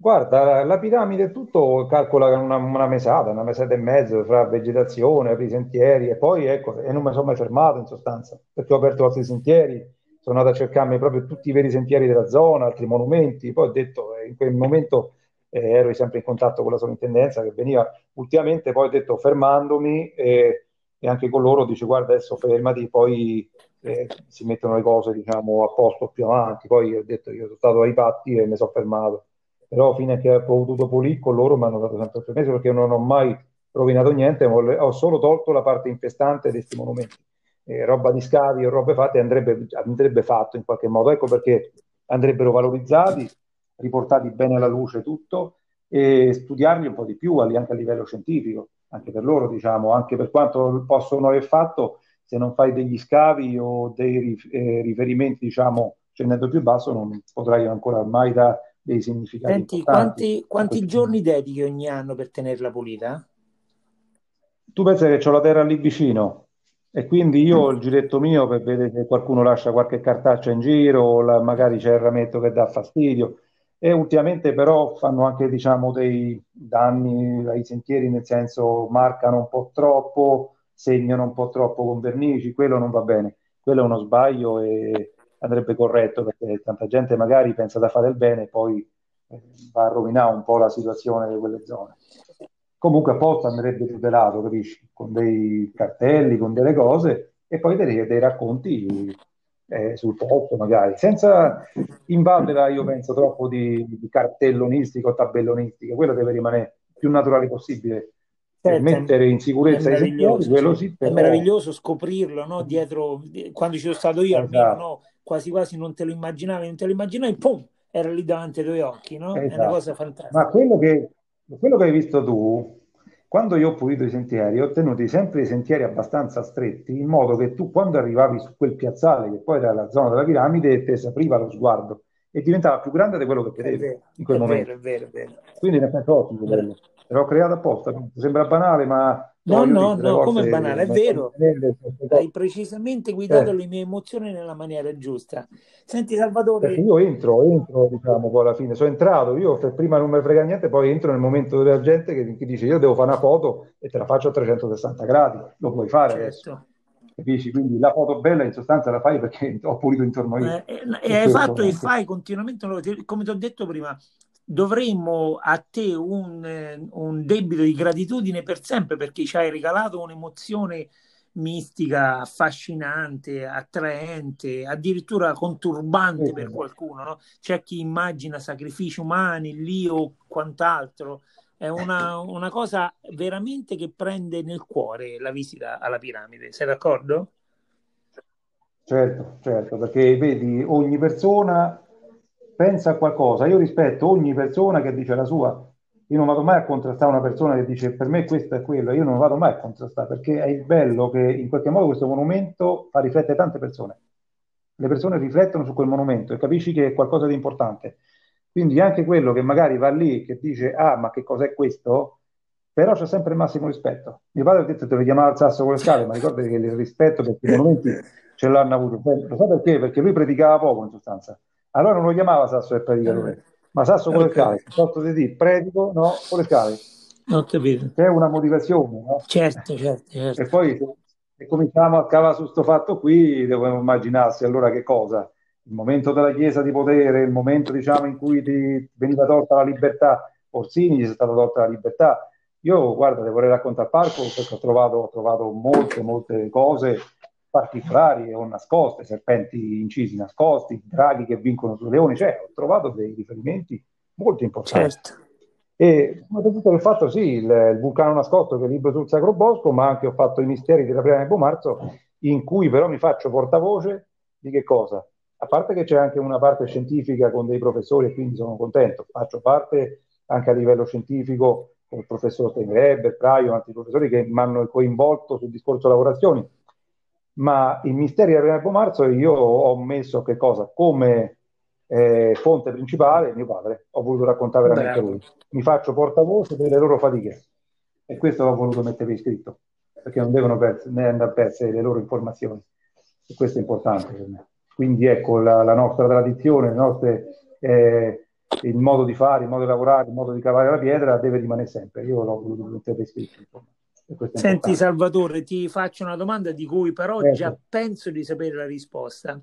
Speaker 2: Guarda, la piramide tutto calcola una, una mesata, una mesata e mezzo fra vegetazione, apri sentieri e poi ecco, e non mi sono mai fermato in sostanza, perché ho aperto altri sentieri, sono andato a cercarmi proprio tutti i veri sentieri della zona, altri monumenti, poi ho detto, eh, in quel momento eh, ero sempre in contatto con la sovrintendenza che veniva ultimamente, poi ho detto fermandomi eh, e anche con loro dice guarda adesso fermati, poi eh, si mettono le cose diciamo a posto più avanti, poi ho detto io sono stato ai patti e mi sono fermato però fino a che ho potuto pulire con loro mi hanno dato sempre il permesso perché non ho mai rovinato niente, ho solo tolto la parte infestante di questi monumenti. Eh, roba di scavi o robe fatte andrebbe, andrebbe fatto in qualche modo, ecco perché andrebbero valorizzati, riportati bene alla luce tutto e studiarli un po' di più anche a livello scientifico, anche per loro diciamo, anche per quanto possono aver fatto, se non fai degli scavi o dei eh, riferimenti diciamo scendendo più basso non potrai ancora mai da dei significati
Speaker 1: Senti, quanti, quanti giorni dedichi ogni anno per tenerla pulita?
Speaker 2: Tu pensi che ho la terra lì vicino? E quindi io ho il giretto mio per vedere se qualcuno lascia qualche cartaccia in giro o la, magari c'è il rametto che dà fastidio. E ultimamente però fanno anche diciamo dei danni ai sentieri nel senso marcano un po' troppo segnano un po' troppo con vernici quello non va bene. Quello è uno sbaglio e andrebbe corretto perché tanta gente magari pensa da fare il bene e poi eh, va a rovinare un po' la situazione di quelle zone. comunque apposta andrebbe tutelato, capisci? Con dei cartelli, con delle cose e poi dei, dei racconti eh, sul posto magari, senza invadere, io penso, troppo di, di cartellonistica o tabellonistica, quello deve rimanere più naturale possibile. Certo, mettere in sicurezza i settori, quello sì,
Speaker 1: però... È meraviglioso scoprirlo, no? Dietro, quando ci sono stato io, esatto. almeno, no? Quasi quasi non te lo immaginavi, non te lo immaginavi, pum, era lì davanti ai tuoi occhi, no? Esatto. È una esatto. cosa fantastica.
Speaker 2: Ma quello che, quello che hai visto tu, quando io ho pulito i sentieri, ho tenuto sempre i sentieri abbastanza stretti, in modo che tu quando arrivavi su quel piazzale, che poi era la zona della piramide, ti si apriva lo sguardo e diventava più grande di quello che vedevi in quel
Speaker 1: è
Speaker 2: momento.
Speaker 1: Vero, è vero, è vero.
Speaker 2: Quindi ne penso ottimo. L'ho creato apposta, sembra banale, ma
Speaker 1: No, no, no, come banale, è vero. Hai precisamente guidato eh. le mie emozioni nella maniera giusta. Senti, Salvatore.
Speaker 2: Perché io entro, entro, diciamo, poi alla fine sono entrato. Io prima non mi frega niente, poi entro nel momento della gente che, che dice io devo fare una foto e te la faccio a 360 gradi. Lo puoi fare certo. adesso. Capisci? Quindi la foto bella in sostanza la fai perché [LAUGHS] ho pulito intorno io.
Speaker 1: Eh, e, e hai fatto e fai continuamente, come ti ho detto prima, dovremmo a te un, un, debito di gratitudine per sempre perché ci hai regalato un'emozione mistica, affascinante, attraente, addirittura conturbante per qualcuno. No? C'è chi immagina sacrifici umani lì o quant'altro. È una, una cosa veramente che prende nel cuore la visita alla piramide. Sei d'accordo?
Speaker 2: Certo, certo, perché vedi, ogni persona pensa a qualcosa. Io rispetto ogni persona che dice la sua. Io non vado mai a contrastare una persona che dice per me questo è quello. Io non vado mai a contrastare perché è il bello che in qualche modo questo monumento fa riflettere tante persone. Le persone riflettono su quel monumento e capisci che è qualcosa di importante. Quindi anche quello che magari va lì che dice ah ma che cos'è questo? Però c'è sempre il massimo rispetto. Mio padre ha detto che devi chiamare al sasso con le scale, ma ricordati che il rispetto per i monumenti ce l'hanno avuto. Lo sai perché? Perché lui predicava poco in sostanza allora non lo chiamava Sasso per predicatore, eh. ma Sasso con le scale, sotto di dire predico, no, con le scale.
Speaker 1: Ho capito.
Speaker 2: C'è una motivazione, no?
Speaker 1: Certo, certo, certo.
Speaker 2: E poi se cominciamo a cavare su questo fatto qui, dobbiamo immaginarsi allora che cosa? Il momento della chiesa di potere, il momento diciamo in cui ti veniva tolta la libertà, Orsini gli è stata tolta la libertà. Io, guarda, ti vorrei raccontare parco perché ho trovato, ho trovato molte, molte cose particolari o nascoste, serpenti incisi nascosti, draghi che vincono sui leoni, cioè ho trovato dei riferimenti molto importanti. Certo. E soprattutto il fatto, sì, il, il, vulcano nascosto che è il libro sul Sacro Bosco, ma anche ho fatto i misteri della prima di Bomarzo, in cui però mi faccio portavoce di che cosa? A parte che c'è anche una parte scientifica con dei professori e quindi sono contento, faccio parte anche a livello scientifico con il professor Tengrebber, Praio, altri professori che mi hanno coinvolto sul discorso lavorazioni ma i misteri del Renato Marzo io ho messo che cosa? Come eh, fonte principale mio padre, ho voluto raccontare veramente Beh. lui. Mi faccio portavoce delle loro fatiche e questo l'ho voluto mettere iscritto perché non devono pers- né andare a perse le loro informazioni e questo è importante per me. Quindi ecco la, la nostra tradizione, nostre, eh, il modo di fare, il modo di lavorare, il modo di cavare la pietra deve rimanere sempre. Io l'ho voluto mettere iscritto. Insomma.
Speaker 1: Senti Salvatore, ti faccio una domanda di cui però certo. già penso di sapere la risposta.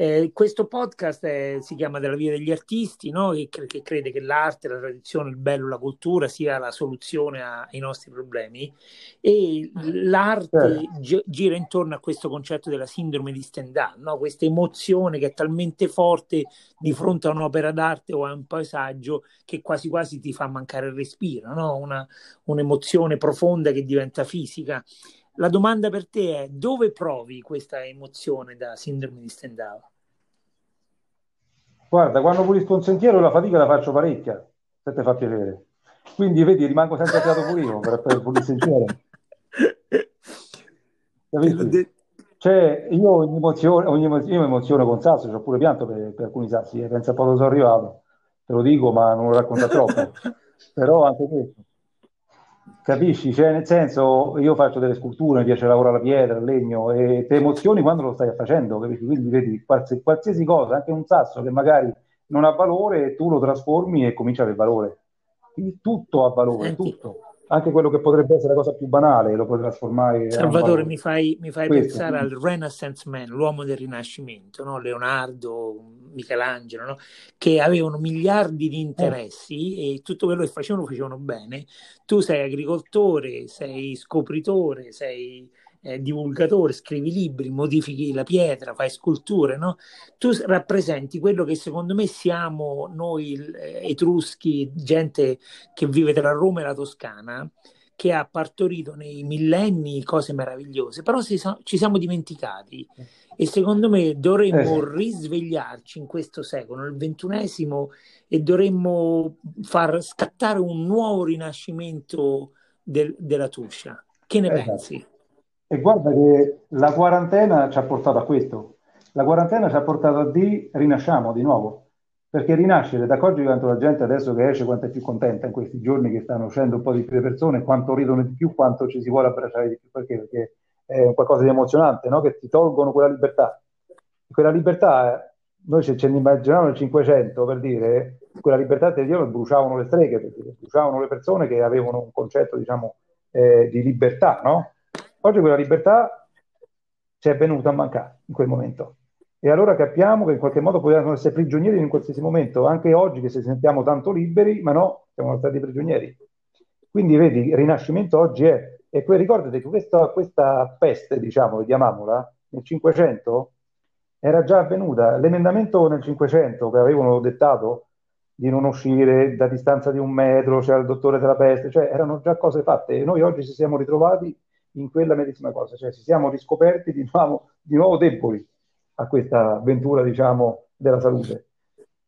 Speaker 1: Eh, questo podcast è, si chiama Della via degli artisti, no? che, che, crede che l'arte, la tradizione, il bello, la cultura sia la soluzione ai nostri problemi e l'arte certo. gi- gira intorno a questo concetto della sindrome di Stendhal, no? questa emozione che è talmente forte di fronte a un'opera d'arte o a un paesaggio che quasi quasi ti fa mancare il respiro, no? Una, un'emozione profonda che diventa fisica. La domanda per te è dove provi questa emozione da sindrome di Stendhal?
Speaker 2: Guarda, quando pulisco un sentiero la fatica la faccio parecchia, se ti fa piacere. Quindi vedi, rimango senza fiato pure io per, per pulire il sentiero. Capito? Cioè, io ogni emozione, ogni emozione, io mi emoziono con Sasso, ho pure pianto per, per alcuni sassi, eh, pensa po' dove sono arrivato, te lo dico, ma non lo racconta troppo. [LAUGHS] Però anche questo. Capisci? Cioè, nel senso, io faccio delle sculture, mi piace lavorare la pietra, il legno, e ti emozioni quando lo stai facendo, capisci? Quindi vedi qualsiasi, qualsiasi cosa, anche un sasso che magari non ha valore, tu lo trasformi e comincia a avere valore. Quindi tutto ha valore, Senti, tutto. Anche quello che potrebbe essere la cosa più banale lo puoi trasformare
Speaker 1: Salvatore mi fai, mi fai pensare al Renaissance Man l'uomo del Rinascimento no? Leonardo, Michelangelo no? che avevano miliardi di interessi eh. e tutto quello che facevano facevano bene tu sei agricoltore sei scopritore sei eh, divulgatore, scrivi libri, modifichi la pietra, fai sculture, no? Tu rappresenti quello che secondo me siamo noi eh, etruschi, gente che vive tra Roma e la Toscana, che ha partorito nei millenni cose meravigliose, però so, ci siamo dimenticati e secondo me dovremmo eh. risvegliarci in questo secolo, nel ventunesimo, e dovremmo far scattare un nuovo rinascimento del, della Tuscia. Che ne esatto. pensi?
Speaker 2: E guarda che la quarantena ci ha portato a questo. La quarantena ci ha portato a di rinasciamo di nuovo. Perché rinascere, da oggi quanto la gente adesso che esce, quanto è più contenta in questi giorni che stanno uscendo un po' di più le persone, quanto ridono di più, quanto ci si vuole abbracciare di più, perché? Perché è qualcosa di emozionante, no? Che ti tolgono quella libertà. Quella libertà, noi se ce ne immaginiamo nel 500, per dire, quella libertà te Dio bruciavano le streghe, bruciavano le persone che avevano un concetto, diciamo, eh, di libertà, no? Oggi quella libertà ci è venuta a mancare in quel momento. E allora capiamo che in qualche modo possiamo essere prigionieri in qualsiasi momento, anche oggi che ci sentiamo tanto liberi, ma no, siamo stati prigionieri. Quindi vedi, il rinascimento oggi è, e poi ricordati che questa, questa peste, diciamo, chiamiamola, nel 500 era già avvenuta. L'emendamento nel 500 che avevano dettato di non uscire da distanza di un metro, c'era il dottore della peste, cioè erano già cose fatte e noi oggi ci siamo ritrovati in quella medesima cosa, cioè ci siamo riscoperti di nuovo, di nuovo deboli a questa avventura diciamo, della salute.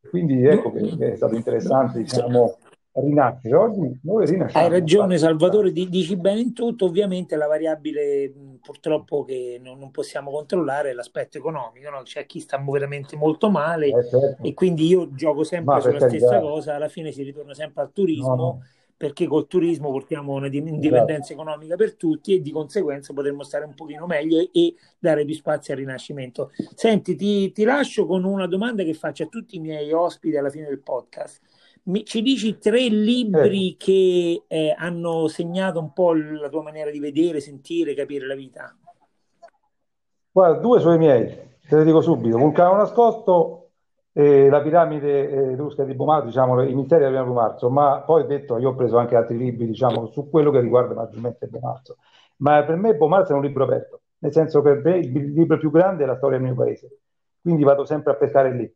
Speaker 2: Quindi ecco che, è stato interessante diciamo, rinascere. Oggi noi rinasciamo.
Speaker 1: Hai ragione Salvatore, dici bene in tutto, ovviamente la variabile purtroppo che non, non possiamo controllare è l'aspetto economico, no? c'è chi sta veramente molto male eh, certo. e quindi io gioco sempre Ma sulla stessa cosa, alla fine si ritorna sempre al turismo. No, no perché col turismo portiamo una indipendenza esatto. economica per tutti e di conseguenza potremmo stare un pochino meglio e, dare più spazio al rinascimento. Senti, ti, ti, lascio con una domanda che faccio a tutti i miei ospiti alla fine del podcast. Mi, ci dici tre libri eh. che eh, hanno segnato un po' la tua maniera di vedere, sentire, capire la vita?
Speaker 2: Guarda, due sono i miei, te le dico subito. Vulcano nascosto eh, la piramide eh, etrusca di Bomarzo, diciamo, i misteri della Bomarzo, ma poi ho detto, io ho preso anche altri libri, diciamo, su quello che riguarda maggiormente Bomarzo. Ma per me Bomarzo è un libro aperto, nel senso che per me il libro più grande è la storia del mio paese, quindi vado sempre a pescare lì.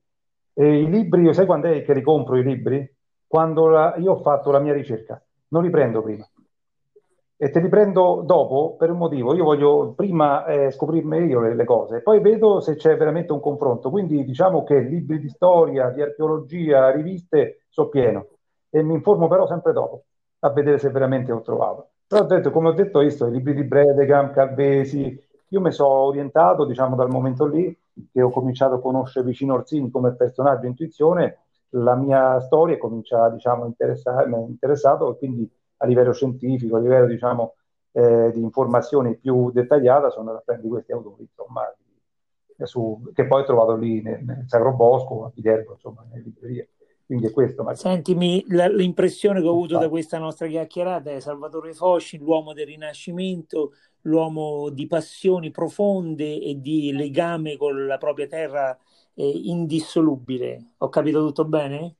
Speaker 2: E I libri, io sai quando è che ricompro i libri? Quando la, io ho fatto la mia ricerca, non li prendo prima e te li prendo dopo per un motivo. Io voglio prima eh, scoprirmi io le, le, cose, poi vedo se c'è veramente un confronto. Quindi diciamo che libri di storia, di archeologia, riviste, so pieno e mi informo però sempre dopo a vedere se veramente ho trovato. Però ho detto, come ho detto, visto i libri di Bredegam, Calvesi, io mi sono orientato, diciamo, dal momento lì che ho cominciato a conoscere vicino Orsini come personaggio intuizione, la mia storia comincia, diciamo, a interessarmi, interessato e quindi a livello scientifico, a livello diciamo, eh, di informazioni più dettagliata, sono da prendere questi autori, insomma, su, che poi ho trovato lì nel, nel Sacro Bosco, a Viterbo, insomma, nelle librerie. Quindi è questo. Ma...
Speaker 1: Sentimi, la, l'impressione che ho avuto da questa nostra chiacchierata è Salvatore Fosci, l'uomo del Rinascimento, l'uomo di passioni profonde e di legame con la propria terra eh, indissolubile. Ho capito tutto bene?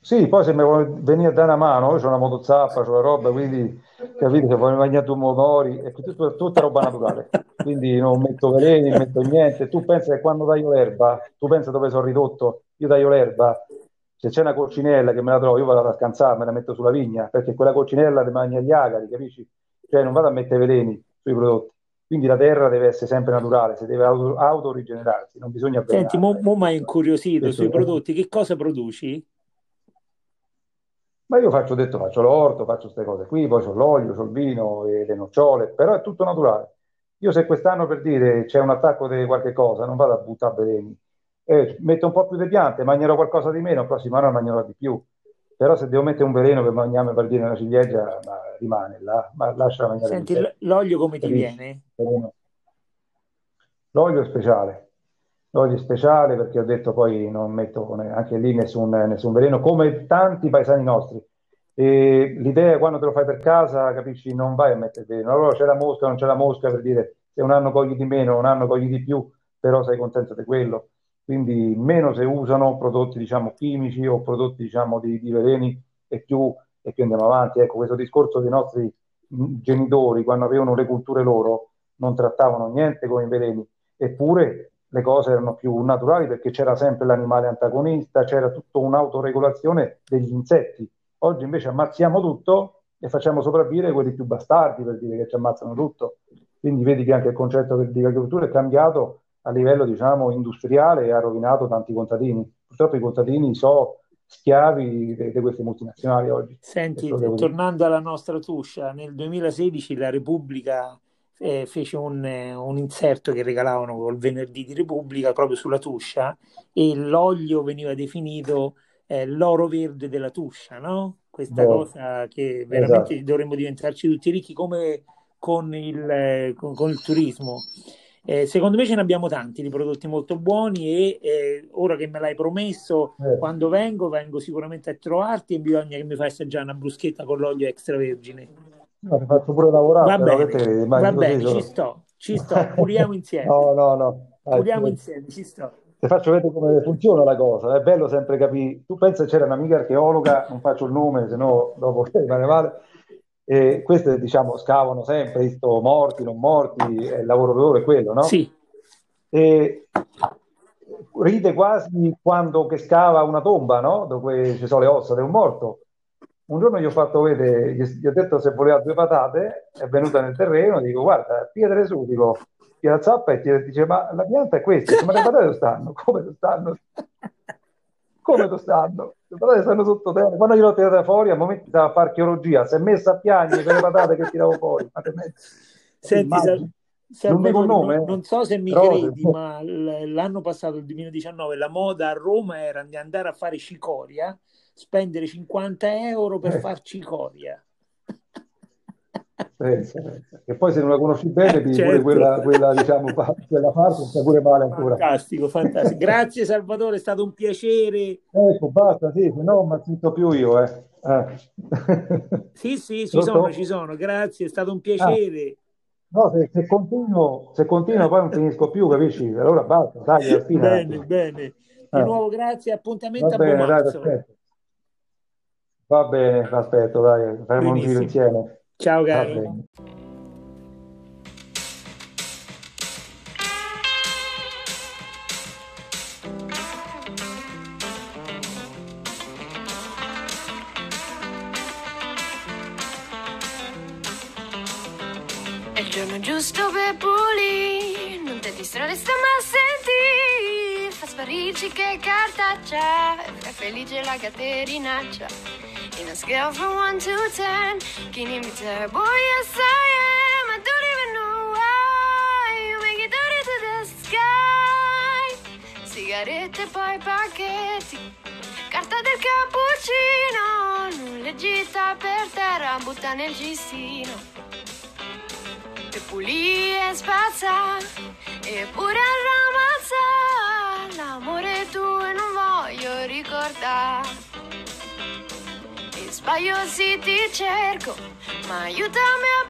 Speaker 2: Sì, poi se mi vuoi venire a dare una mano, io ho una motozappa, ho la roba, quindi capite se vuoi mangiare due motori, è tutta, tutta roba naturale, quindi non metto veleni, non metto niente. Tu pensi che quando taglio l'erba, tu pensi dove sono ridotto, io taglio l'erba, se c'è una coccinella che me la trovo, io vado a scansare, me la metto sulla vigna, perché quella coccinella ti mangia gli agari, capisci? Cioè non vado a mettere veleni sui prodotti. Quindi la terra deve essere sempre naturale, si deve auto, autorigenerarsi, non bisogna...
Speaker 1: Senti, mo, mo mi hai incuriosito sui prodotti, che cosa produci?
Speaker 2: Ma io faccio, detto, faccio l'orto, faccio queste cose qui, poi c'ho l'olio, c'ho il vino e le nocciole, però è tutto naturale. Io se quest'anno per dire c'è un attacco di qualche cosa, non vado a buttare veleni. Eh, metto un po' più di piante, mangerò qualcosa di meno, il prossimo anno mangerò di più. Però se devo mettere un veleno per mangiarmi per dire una ciliegia, ma rimane là, ma lascia mangiare.
Speaker 1: Senti, l'olio come ti viene?
Speaker 2: L'olio è speciale l'olio speciale perché ho detto poi non metto anche lì nessun, nessun veleno, come tanti paesani nostri. E l'idea quando te lo fai per casa, capisci, non vai a mettere veleno. Allora c'è la mosca, non c'è la mosca per dire se un anno cogli di meno, un anno cogli di più, però sei contento di quello. Quindi meno se usano prodotti, diciamo, chimici o prodotti, diciamo, di, di veleni e più, e più andiamo avanti. Ecco, questo discorso dei nostri genitori, quando avevano le culture loro, non trattavano niente come i veleni, eppure le cose erano più naturali perché c'era sempre l'animale antagonista, c'era tutta un'autoregolazione degli insetti. Oggi invece ammazziamo tutto e facciamo sopravvivere quelli più bastardi per dire che ci ammazzano tutto. Quindi vedi che anche il concetto di agricoltura è cambiato a livello diciamo, industriale e ha rovinato tanti contadini. Purtroppo i contadini sono schiavi di queste multinazionali oggi.
Speaker 1: Senti, tornando alla nostra Tuscia, nel 2016 la Repubblica eh, fece un, un, inserto che regalavano col venerdì di Repubblica proprio sulla Tuscia e l'olio veniva definito eh, l'oro verde della Tuscia, no? Questa Beh, cosa che veramente esatto. dovremmo diventarci tutti ricchi come con il, con, con il turismo. Eh, secondo me ce ne abbiamo tanti di prodotti molto buoni e eh, ora che me l'hai promesso, eh. quando vengo, vengo sicuramente a trovarti e bisogna che mi fai assaggiare una bruschetta con l'olio extravergine.
Speaker 2: No, ti faccio pure lavorare.
Speaker 1: Va bene, te, va bene ci sto, ci sto, curiamo insieme. [LAUGHS]
Speaker 2: no, no, no.
Speaker 1: Curiamo insieme, ci sto.
Speaker 2: Ti faccio vedere come funziona la cosa, è bello sempre capire. Tu pensi che c'era un'amica archeologa, non faccio il nome, se no dopo [LAUGHS] rimane male, e queste diciamo scavano sempre, visto morti, non morti, il lavoro loro è quello, no?
Speaker 1: Sì.
Speaker 2: E ride quasi quando che scava una tomba, no? Dove ci sono le ossa di un morto. Un giorno gli ho fatto vedere, gli, ho detto se voleva due patate, è venuta nel terreno, dico guarda, piedere su, dico, tira zappa e ti dice ma la pianta è questa, ma le patate dove stanno? Come stanno? [LAUGHS] come dove stanno? Le patate stanno sottoterra. Quando gliel'ho tirata fuori, a momenti stava a fare archeologia, si è messa a piangere per le patate che tiravo fuori.
Speaker 1: Senti, sa, non, non, nome, non, non, so se mi però, credi, ma l'anno passato, il 2019, la moda a Roma era di andare a fare cicoria, spendere 50 euro per eh. far cicoria.
Speaker 2: Pensa, pensa. E poi se non la conosci bene, eh, certo. pure quella, quella, diciamo, quella parte sta pure male ancora.
Speaker 1: Fantastico, fantastico. Grazie Salvatore, è stato un piacere.
Speaker 2: Ecco, basta, sì, se no non mi più io. Eh. Eh.
Speaker 1: Sì, sì, ci sono, ci sono. Grazie, è stato un piacere. Ah.
Speaker 2: No, se, se, continuo, se continuo poi non finisco più, capisci? Allora basta, dai, alla fine.
Speaker 1: Bene, bene. Di eh. nuovo grazie, appuntamento Va a bene, dai,
Speaker 2: Va bene, aspetto, dai, faremo un giro insieme.
Speaker 1: Ciao caro.
Speaker 3: È il giorno giusto per pulire, non ti distrarre sta ma senti, fa sparirci che cartaccia, è felice la caterinaccia. In a scale from 1 to 10 Can you be terrible? Yes, I am I don't even know why You make it dirty to the sky. Sigarette poi pacchetti Carta del cappuccino Nulla gita per terra Butta nel cestino E pulì e spazza Eppure arramazza L'amore tuo e non voglio ricordare Sbaglio sì ti cerco, ma aiutami a